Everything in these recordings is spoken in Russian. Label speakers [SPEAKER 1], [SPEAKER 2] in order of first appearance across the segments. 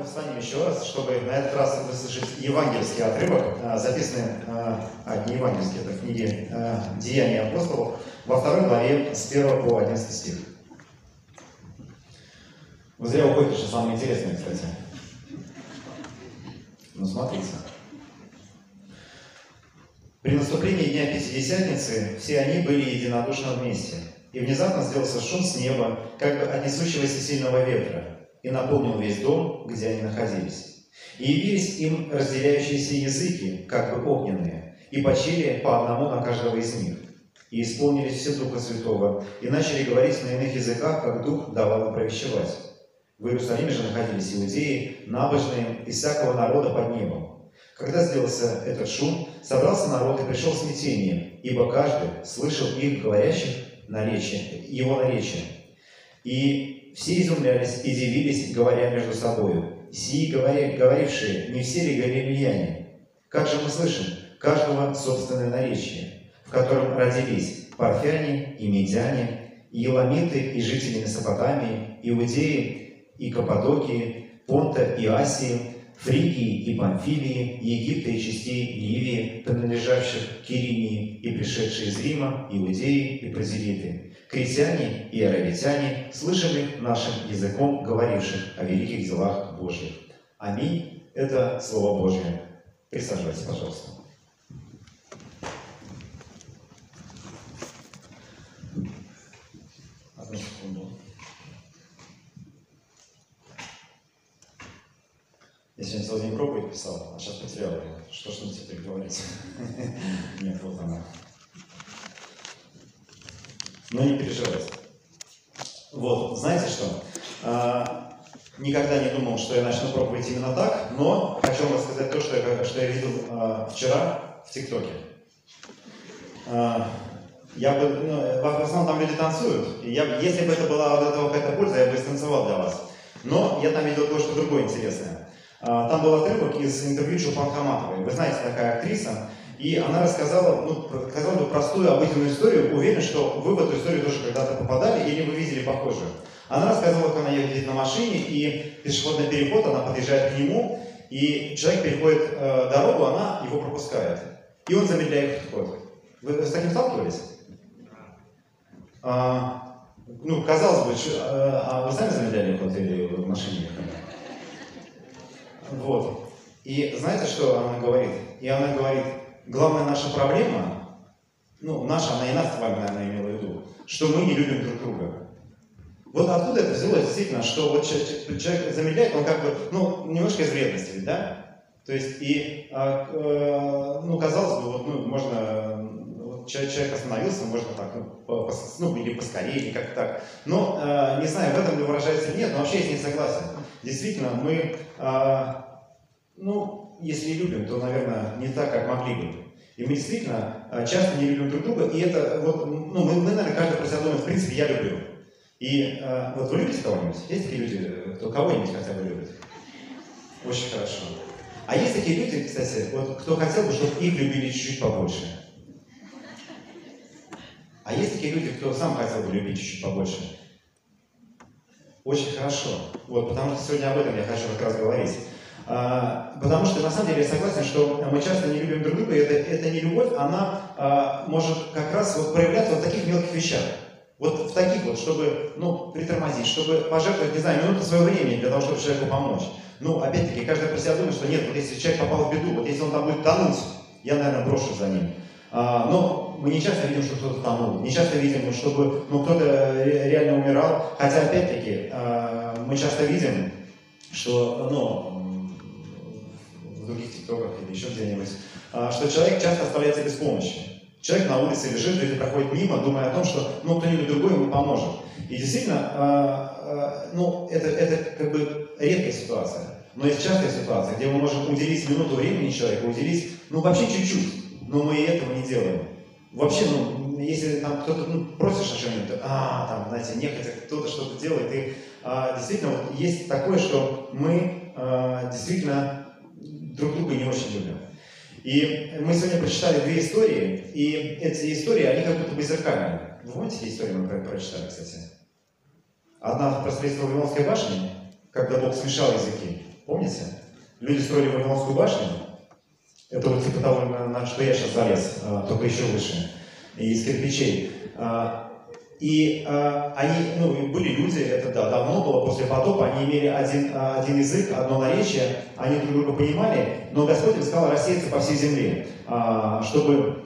[SPEAKER 1] мы встанем еще раз, чтобы на этот раз выслушать евангельский отрывок, а, записанный, а, а не евангельский, это книги а, «Деяния апостолов», во второй главе с 1 по 11 стих. Вы зря уходите, что самое интересное, кстати. Ну, смотрите. При наступлении Дня Пятидесятницы все они были единодушно вместе. И внезапно сделался шум с неба, как бы от несущегося сильного ветра, и наполнил весь дом, где они находились. И явились им разделяющиеся языки, как бы огненные, и почили по одному на каждого из них. И исполнились все Духа Святого, и начали говорить на иных языках, как Дух давал им провещевать. В Иерусалиме же находились иудеи, набожные, из всякого народа под небом. Когда сделался этот шум, собрался народ и пришел смятение, ибо каждый слышал их говорящих наречие, его наречие. И все изумлялись и дивились, говоря между собою, «Сии говори, говорившие, не все ли галилеяне? Как же мы слышим, каждого собственное наречие, в котором родились парфяне и медяне, и еламиты, и жители Месопотамии, иудеи, и Каппадокии, Понта и Асии, Фригии и Памфилии, Египта и частей Ливии, принадлежавших Киринии, и пришедшие из Рима, Иудеи и Празелиты, критяне и аравитяне, слышали нашим языком, говоривших о великих делах Божьих. Аминь. Это Слово Божье. Присаживайтесь, пожалуйста. Одну секунду. Сегодня целый день проповедь писал, а сейчас потерял ее. Что ж мне теперь говорить? Нет, вот она. Но не переживайте. Вот, знаете что? А, никогда не думал, что я начну проповедь именно так, но хочу вам рассказать то, что я, что я видел а, вчера в ТикТоке. А, я бы, ну, в основном там люди танцуют, и я, если бы это была от этого какая-то польза, я бы станцевал для вас. Но я там видел кое-что другое интересное. А, там был отрывок из интервью Чулпан Хаматовой. Вы знаете, такая актриса. И она рассказала, ну, рассказала бы простую обыденную историю. Уверен, что вы в эту историю тоже когда-то попадали или вы видели похожую. Она рассказывала, как она едет на машине, и пешеходный переход, она подъезжает к нему, и человек переходит э, дорогу, она его пропускает. И он замедляет ход. Вы с таким сталкивались? А, ну, казалось бы, что, а, а вы сами замедляли ход или в машине? Вот. И знаете, что она говорит? И она говорит, главная наша проблема, ну, наша, она и нас с вами, наверное, имела в виду, что мы не любим друг друга. Вот откуда это взялось, действительно, что вот человек замедляет, он как бы, ну, немножко из вредности, да? То есть, и, а, э, ну, казалось бы, вот, ну, можно, вот человек остановился, можно так, ну, ну или поскорее, или как так. Но, э, не знаю, в этом ли выражается или нет, но вообще я с ней согласен. Действительно, мы, э, ну, если любим, то, наверное, не так, как могли бы. И мы действительно часто не любим друг друга, и это вот, ну, мы, мы наверное, каждый про себя думает, в принципе, я люблю. И э, вот вы любите кого-нибудь? Есть такие люди, кто кого-нибудь хотя бы любит? Очень хорошо. А есть такие люди, кстати, вот кто хотел бы, чтобы их любили чуть-чуть побольше? А есть такие люди, кто сам хотел бы любить чуть-чуть побольше? Очень хорошо. Вот, потому что сегодня об этом я хочу как раз говорить. А, потому что на самом деле я согласен, что мы часто не любим друг друга, и это, это не любовь, она а, может как раз вот проявляться в таких мелких вещах. Вот в таких вот, чтобы, ну, притормозить, чтобы пожертвовать, не знаю, минуту своего времени для того, чтобы человеку помочь. Ну, опять-таки, каждый про себя думает, что нет, вот если человек попал в беду, вот если он там будет тонуть, я, наверное, брошу за ним. А, но мы не часто видим, что кто-то тонул, не часто видим, чтобы ну, кто-то реально умирал. Хотя, опять-таки, мы часто видим, что, ну, других тиктоках или еще где-нибудь, а, что человек часто оставляется без помощи. Человек на улице лежит, люди проходят мимо, думая о том, что ну, кто-нибудь другой ему поможет. И действительно, э, э, ну, это, это как бы редкая ситуация. Но есть частая ситуация, где мы можем уделить минуту времени человеку, уделить, ну, вообще чуть-чуть, но мы и этого не делаем. Вообще, ну, если там кто-то ну, просишь о чем-нибудь, а, там, знаете, нехотя кто-то что-то делает, и а, действительно вот есть такое, что мы а, действительно друг друга не очень любим. И мы сегодня прочитали две истории, и эти истории, они как будто бы зеркальные. Вы помните, какие истории мы прочитали, кстати? Одна про строительство Вавилонской башни, когда Бог смешал языки. Помните? Люди строили Вавилонскую башню. Это вот типа того, на что я сейчас залез, а, только еще выше. Из кирпичей. А, и э, они, ну, были люди, это да, давно было, после потопа, они имели один, один язык, одно наречие, они друг друга понимали, но Господь им сказал рассеяться по всей земле, э, чтобы,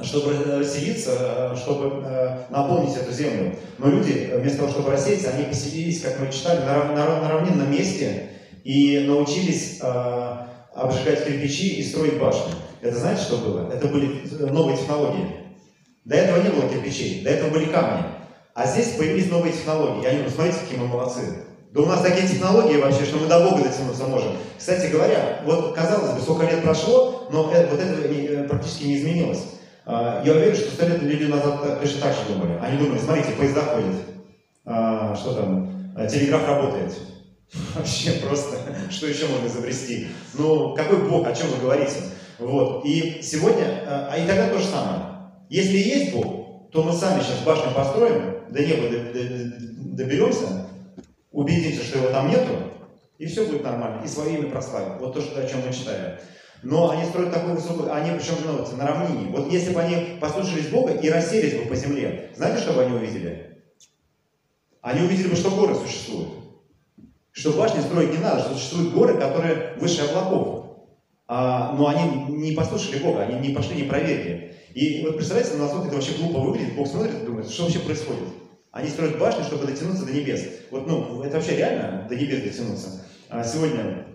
[SPEAKER 1] чтобы расселиться, чтобы э, наполнить эту землю. Но люди, вместо того, чтобы рассеяться, они поселились, как мы читали, на, на, на равнинном месте и научились э, обжигать кирпичи и строить башни. Это знаете, что было? Это были новые технологии. До этого не было кирпичей, до этого были камни. А здесь появились новые технологии. Я думаю, смотрите, какие мы молодцы. Да у нас такие технологии вообще, что мы до Бога дотянуться можем. Кстати говоря, вот казалось бы, сколько лет прошло, но это, вот это э, практически не изменилось. А, я уверен, что сто лет люди назад точно так же думали. Они думали, смотрите, поезда ходят, а, что там, э, телеграф работает. Вообще просто, что еще можно изобрести? Ну, какой Бог, о чем вы говорите? Вот. И сегодня, э, а и тогда то же самое. Если есть Бог, то мы сами сейчас башню построим, до неба доберемся, убедимся, что его там нету, и все будет нормально, и свое имя прославим. Вот то, что, о чем мы читали. Но они строят такую высокую, они причем ну, на равнине. Вот если бы они послушались Бога и расселись бы по земле, знаете, что бы они увидели? Они увидели бы, что горы существуют. Что башни строить не надо, что существуют горы, которые выше облаков. А, но они не послушали Бога, они не пошли, не проверили. И вот представляете, насколько это вообще глупо выглядит, Бог смотрит и думает, что вообще происходит. Они строят башни, чтобы дотянуться до небес. Вот, ну, это вообще реально до небес дотянуться. А сегодня,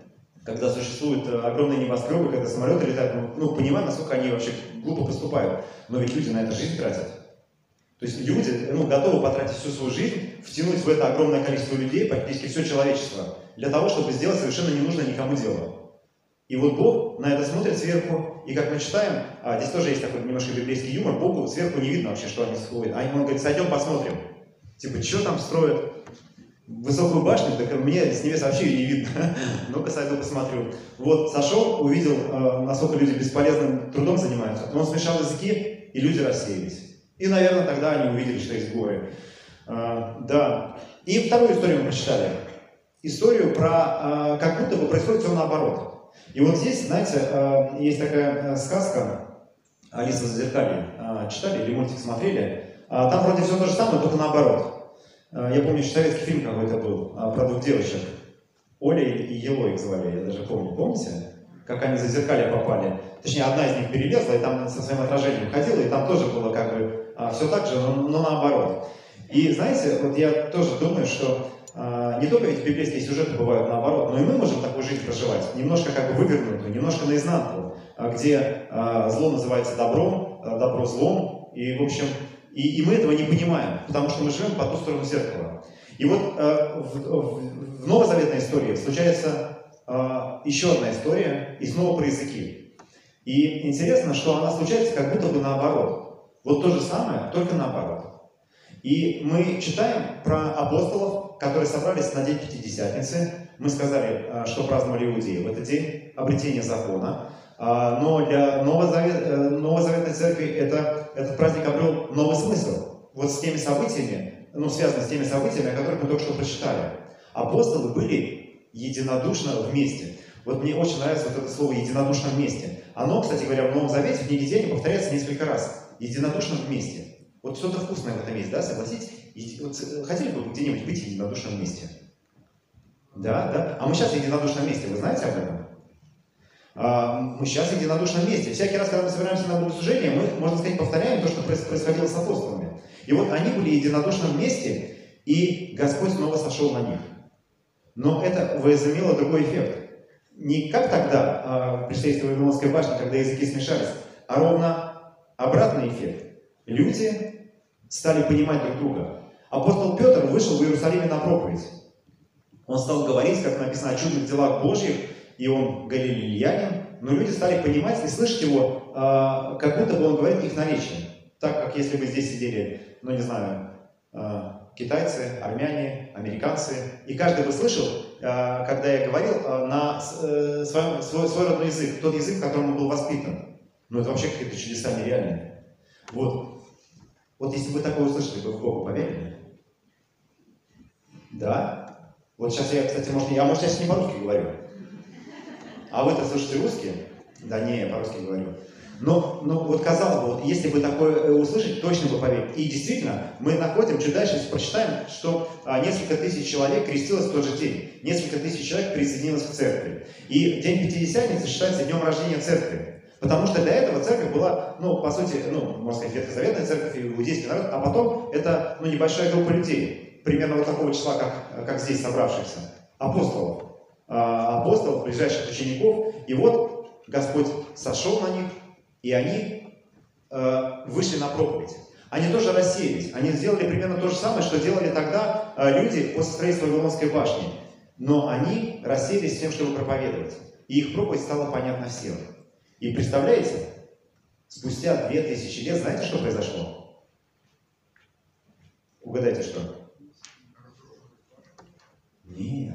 [SPEAKER 1] когда существуют огромные небоскребы, когда самолеты летают, ну, ну, понимаю, насколько они вообще глупо поступают. Но ведь люди на это жизнь тратят. То есть люди ну, готовы потратить всю свою жизнь, втянуть в это огромное количество людей, практически все человечество, для того, чтобы сделать совершенно ненужное никому дело. И вот Бог на это смотрит сверху, и как мы читаем, а, здесь тоже есть такой немножко библейский юмор, Богу сверху не видно вообще, что они сходят. А он говорит, сойдем посмотрим. Типа, что там строят? Высокую башню, так мне с небес вообще ее не видно. Ну-ка сойду посмотрю. Вот, сошел, увидел, а, насколько люди бесполезным трудом занимаются. Он смешал языки, и люди рассеялись. И, наверное, тогда они увидели, что есть горы. А, да. И вторую историю мы прочитали. Историю про, а, как будто бы происходит все наоборот. И вот здесь, знаете, э, есть такая э, сказка «Алиса в зазеркалье». Э, читали или мультик смотрели? Там вроде все то же самое, только наоборот. Я помню, что советский фильм какой-то был про двух девочек. Оля и Елой их звали, я даже помню. Помните? Как они за зеркалье попали. Точнее, одна из них перелезла и там со своим отражением ходила, и там тоже было как бы все так же, но, но наоборот. И знаете, вот я тоже думаю, что не только ведь библейские сюжеты бывают наоборот, но и мы можем такую жизнь проживать, немножко как бы вывернутую, немножко наизнанку, а, где а, зло называется добром, добро злом, и, в общем, и, и мы этого не понимаем, потому что мы живем по ту сторону зеркала. И вот в, в, в новозаветной истории случается еще одна история, и снова про языки. И интересно, что она случается как будто бы наоборот. Вот то же самое, только наоборот. И мы читаем про апостолов, которые собрались на день Пятидесятницы. Мы сказали, а, что праздновали иудеи в этот день, обретение закона. А, но для Новозавет, э, Новозаветной церкви это, этот праздник обрел новый смысл. Вот с теми событиями, ну, связано с теми событиями, о которых мы только что прочитали. Апостолы были единодушно вместе. Вот мне очень нравится вот это слово «единодушно вместе». Оно, кстати говоря, в Новом Завете, в книге Деяний повторяется несколько раз. Единодушно вместе. Вот что-то вкусное в этом есть, да, согласитесь? Э, хотели бы где-нибудь быть в единодушном месте? Да, да. А мы сейчас в единодушном месте, вы знаете об этом? А, мы сейчас в единодушном месте. Всякий раз, когда мы собираемся на богослужение, мы, можно сказать, повторяем то, что происходило с апостолами. И вот они были в единодушном месте, и Господь снова сошел на них. Но это возымело другой эффект. Не как тогда а, при строительстве Вавилонской башни, когда языки смешались, а ровно обратный эффект. Люди стали понимать друг друга. Апостол Петр вышел в Иерусалиме на проповедь. Он стал говорить, как написано, о чудных делах Божьих, и он галилеянин, но люди стали понимать и слышать его, э, как будто бы он говорит их наречием. Так как если бы здесь сидели, ну не знаю, э, китайцы, армяне, американцы, и каждый бы слышал, э, когда я говорил на свой, свой, свой родной язык, тот язык, в котором он был воспитан. Ну это вообще какие-то чудеса нереальные. Вот. Вот если бы такое услышали, вы в Бога поверили? Да? Вот сейчас я, кстати, может, я, может, сейчас не по-русски говорю. А вы-то слышите русский? Да не, я по-русски говорю. Но, но вот казалось бы, вот если бы такое э, услышать, точно бы поверить. И действительно, мы находим, чуть дальше прочитаем, что а, несколько тысяч человек крестилось в тот же день. Несколько тысяч человек присоединилось к церкви. И день Пятидесятницы считается днем рождения церкви. Потому что до этого церковь была, ну, по сути, ну, можно сказать, ветхозаветная церковь, иудейский народ, а потом это, ну, небольшая группа людей, примерно вот такого числа, как, как здесь собравшихся, апостолов. А, апостолов, ближайших учеников. И вот Господь сошел на них, и они э, вышли на проповедь. Они тоже рассеялись. Они сделали примерно то же самое, что делали тогда э, люди после строительства Вавилонской башни. Но они рассеялись тем, чтобы проповедовать. И их проповедь стала понятна всем. И представляете, спустя две тысячи лет, знаете, что произошло? Угадайте, что? Нет.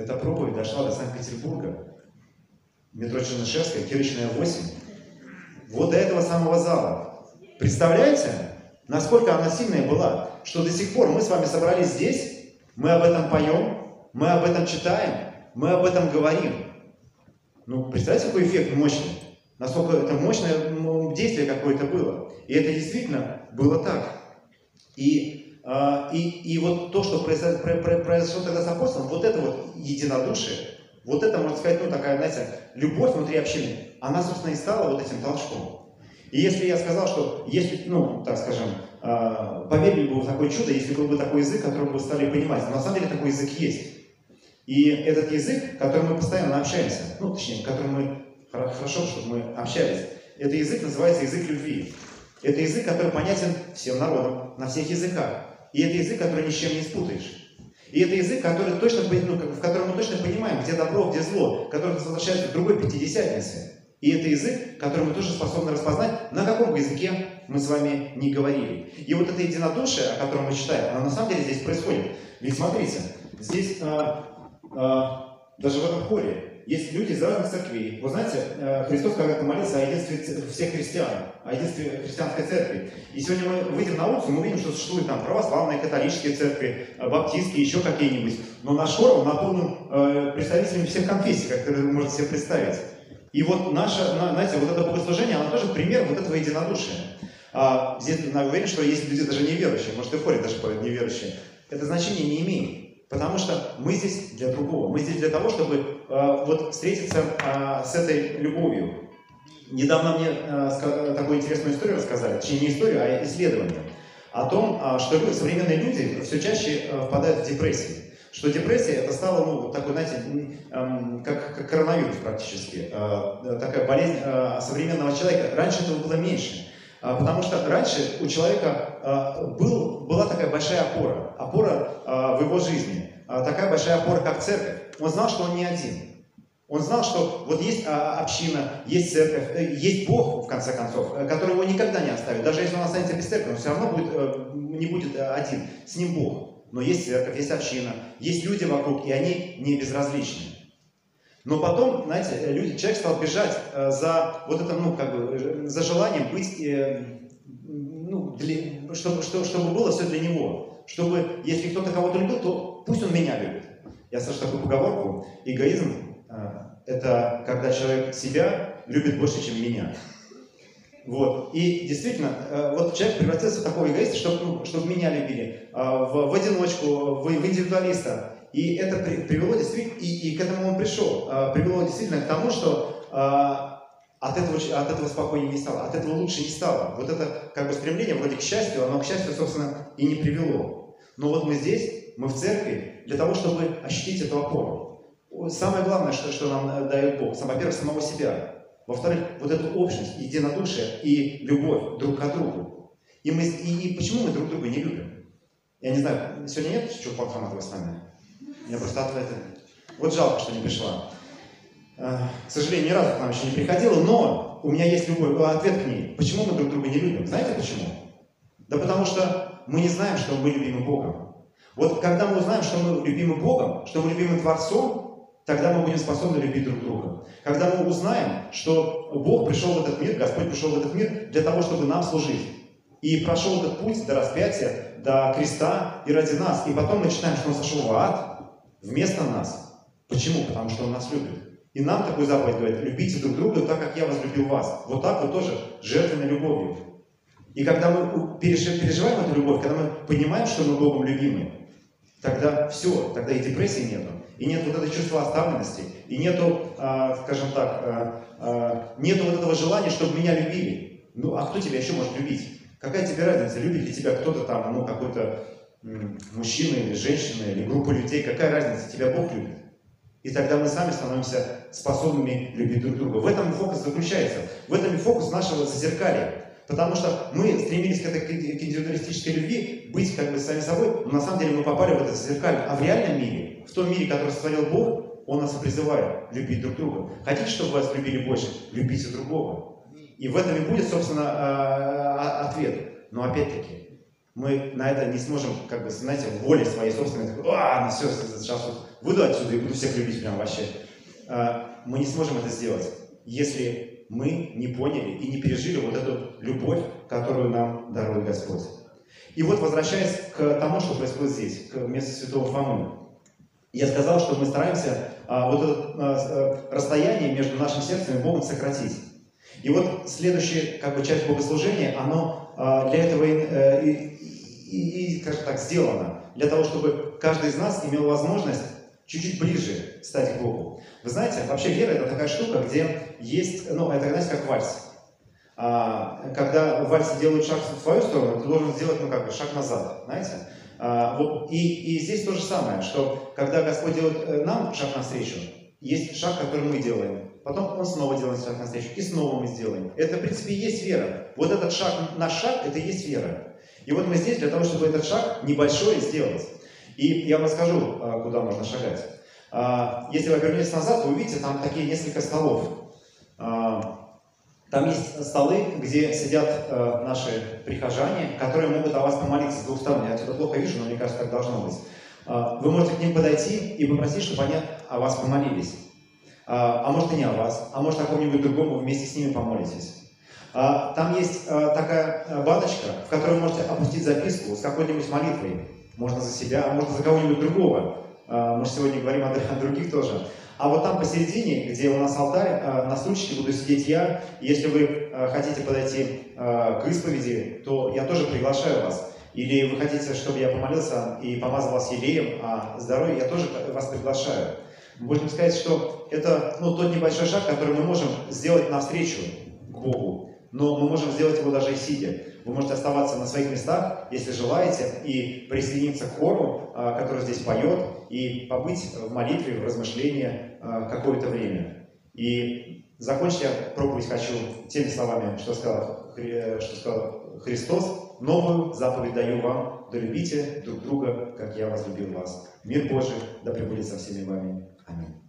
[SPEAKER 1] Эта проповедь дошла до Санкт-Петербурга. Метро Чернышевская, Кирочная 8. Вот до этого самого зала. Представляете, насколько она сильная была, что до сих пор мы с вами собрались здесь, мы об этом поем, мы об этом читаем, мы об этом говорим. Ну, представляете, какой эффект мощный? Насколько это мощное действие какое-то было. И это действительно было так. И, и, и вот то, что произошло, тогда с апостолом, вот это вот единодушие, вот это, можно сказать, ну такая, знаете, любовь внутри общины, она, собственно, и стала вот этим толчком. И если я сказал, что если, ну, так скажем, э, поверили бы в такое чудо, если был бы такой язык, которым бы стали понимать, но на самом деле такой язык есть. И этот язык, которым мы постоянно общаемся, ну, точнее, которым мы хорошо, чтобы мы общались, этот язык называется язык любви. Это язык, который понятен всем народам, на всех языках. И это язык, который ни с чем не спутаешь. И это язык, который точно, ну, в котором мы точно понимаем, где добро, где зло, который нас возвращает к другой пятидесятнице. И это язык, который мы тоже способны распознать, на каком языке мы с вами не говорили. И вот это единодушие, о котором мы читаем, оно на самом деле здесь происходит. Ведь смотрите, здесь а, а, даже в этом хоре есть люди из разных церквей. Вы знаете, э, Христос когда-то молился о единстве всех христиан, о единстве христианской церкви. И сегодня мы выйдем на улицу, мы увидим, что существуют там православные, католические церкви, э, баптистские, еще какие-нибудь. Но наш хор, он наполнен э, представителями всех конфессий, как вы можете себе представить. И вот наше, знаете, вот это богослужение, оно тоже пример вот этого единодушия. А, здесь я уверен, что есть люди даже неверующие, может и в хоре даже поют неверующие. Это значение не имеет. Потому что мы здесь для другого. Мы здесь для того, чтобы вот встретиться э, с этой любовью. Недавно мне э, такую интересную историю рассказали, точнее не историю, а исследование о том, что современные люди все чаще впадают в депрессию. Что депрессия это стало, ну, такой, знаете, как, как коронавирус практически. Такая болезнь современного человека. Раньше этого было меньше. А, потому что раньше у человека а, был, была такая большая опора, опора а, в его жизни, такая большая опора, как церковь. Он знал, что он не один. Он знал, что вот есть община, есть церковь, э, есть Бог, в конце концов, э, который его никогда не оставит. Даже если он останется без церкви, он все равно будет, э, не будет один. С ним Бог. Но есть церковь, есть община, есть люди вокруг, и они не безразличны. Но потом, знаете, люди, человек стал бежать э, за вот это, ну, как бы, за желанием быть, э, ну, для, чтобы, чтобы, чтобы было все для него. Чтобы, если кто-то кого-то любил, то пусть он меня любит. Я слышу такую поговорку. Эгоизм э, – это когда человек себя любит больше, чем меня. Вот. И действительно, э, вот человек превратился в такого эгоиста, чтобы, ну, чтобы меня любили, э, в, в одиночку, в, в индивидуалиста. И это привело действительно, и, и к этому он пришел, а, привело действительно к тому, что а, от этого, от этого спокойнее не стало, от этого лучше не стало. Вот это как бы стремление вроде к счастью, оно к счастью, собственно, и не привело. Но вот мы здесь, мы в церкви, для того, чтобы ощутить эту опору. Самое главное, что, что нам э, дает Бог, во-первых, самого себя. Во-вторых, вот эту общность, единодушие и любовь друг к другу. И, мы, и, и почему мы друг друга не любим? Я не знаю, сегодня нет Чулпан Хаматова с нами? Меня просто ответили. Вот жалко, что не пришла. Э, к сожалению, ни разу к нам еще не приходила, но у меня есть любой ответ к ней. Почему мы друг друга не любим? Знаете почему? Да потому что мы не знаем, что мы любимы Богом. Вот когда мы узнаем, что мы любимы Богом, что мы любимы Творцом, тогда мы будем способны любить друг друга. Когда мы узнаем, что Бог пришел в этот мир, Господь пришел в этот мир для того, чтобы нам служить. И прошел этот путь до распятия, до креста и ради нас. И потом мы читаем, что Он сошел в ад, вместо нас. Почему? Потому что Он нас любит. И нам такую заповедь говорит, любите друг друга так, как я возлюбил вас. Вот так вот тоже жертвенной любовью. И когда мы переживаем эту любовь, когда мы понимаем, что мы Богом любимы, тогда все, тогда и депрессии нету, и нет вот этого чувства оставленности, и нету, а, скажем так, а, а, нету вот этого желания, чтобы меня любили. Ну, а кто тебя еще может любить? Какая тебе разница, любит ли тебя кто-то там, ну, какой-то мужчина или женщина, или группа людей, какая разница, тебя Бог любит. И тогда мы сами становимся способными любить друг друга. В этом фокус заключается. В этом и фокус нашего зазеркалия. Потому что мы стремились к этой к индивидуалистической любви, быть как бы сами собой, но на самом деле мы попали в это зазеркалье. А в реальном мире, в том мире, который сотворил Бог, Он нас и призывает любить друг друга. Хотите, чтобы вас любили больше? Любите другого. И в этом и будет, собственно, а, а, ответ. Но опять-таки, мы на это не сможем, как бы, знаете, воле своей собственной, а, ну все, сейчас вот выйду отсюда и буду всех любить прям вообще. А, мы не сможем это сделать, если мы не поняли и не пережили вот эту любовь, которую нам дарует Господь. И вот возвращаясь к тому, что происходит здесь, к месту Святого Фомы, я сказал, что мы стараемся а, вот это а, расстояние между нашим сердцем и Богом сократить. И вот следующая как бы, часть богослужения, оно а, для этого и, и, и, и, скажем так, сделано. Для того, чтобы каждый из нас имел возможность чуть-чуть ближе стать к Богу. Вы знаете, вообще вера это такая штука, где есть, ну, это, знаете, как вальс. А, когда в вальсе делают шаг в свою сторону, ты должен сделать, ну, как бы, шаг назад, знаете? А, вот, и, и здесь то же самое, что когда Господь делает э, нам шаг навстречу, есть шаг, который мы делаем. Потом Он снова делает шаг навстречу, и снова мы сделаем. Это, в принципе, и есть вера. Вот этот шаг, наш шаг, это и есть вера. И вот мы здесь для того, чтобы этот шаг небольшой сделать. И я вам расскажу, а, куда можно шагать. А, если вы обернетесь назад, вы увидите там такие несколько столов. А, там есть столы, где сидят наши прихожане, которые могут о вас помолиться с двух сторон. Я отсюда плохо вижу, но мне кажется, так должно быть. Вы можете к ним подойти и попросить, чтобы они о вас помолились. А может и не о вас, а может о ком-нибудь другом вы вместе с ними помолитесь. Там есть такая баночка, в которой вы можете опустить записку с какой-нибудь молитвой. Можно за себя, а можно за кого-нибудь другого. А, мы же сегодня говорим о, других тоже. А вот там посередине, где у нас алтарь, а, на стульчике буду сидеть я. Если вы а, хотите подойти к исповеди, то я тоже приглашаю вас. Или вы хотите, чтобы я помолился и помазал вас елеем о здоровье, я тоже вас приглашаю. Можем сказать, что это ну, тот небольшой шаг, который мы можем сделать навстречу к Богу. Но мы можем сделать его даже и сидя. Вы можете оставаться на своих местах, если желаете, и присоединиться к хору, а, который здесь поет, и побыть в молитве, в размышлении а, какое-то время. И закончить я проповедь хочу теми словами, что сказал, что сказал Христос. «Новую заповедь даю вам, да любите друг друга, как я возлюбил вас». Мир Божий да пребудет со всеми вами. Amen.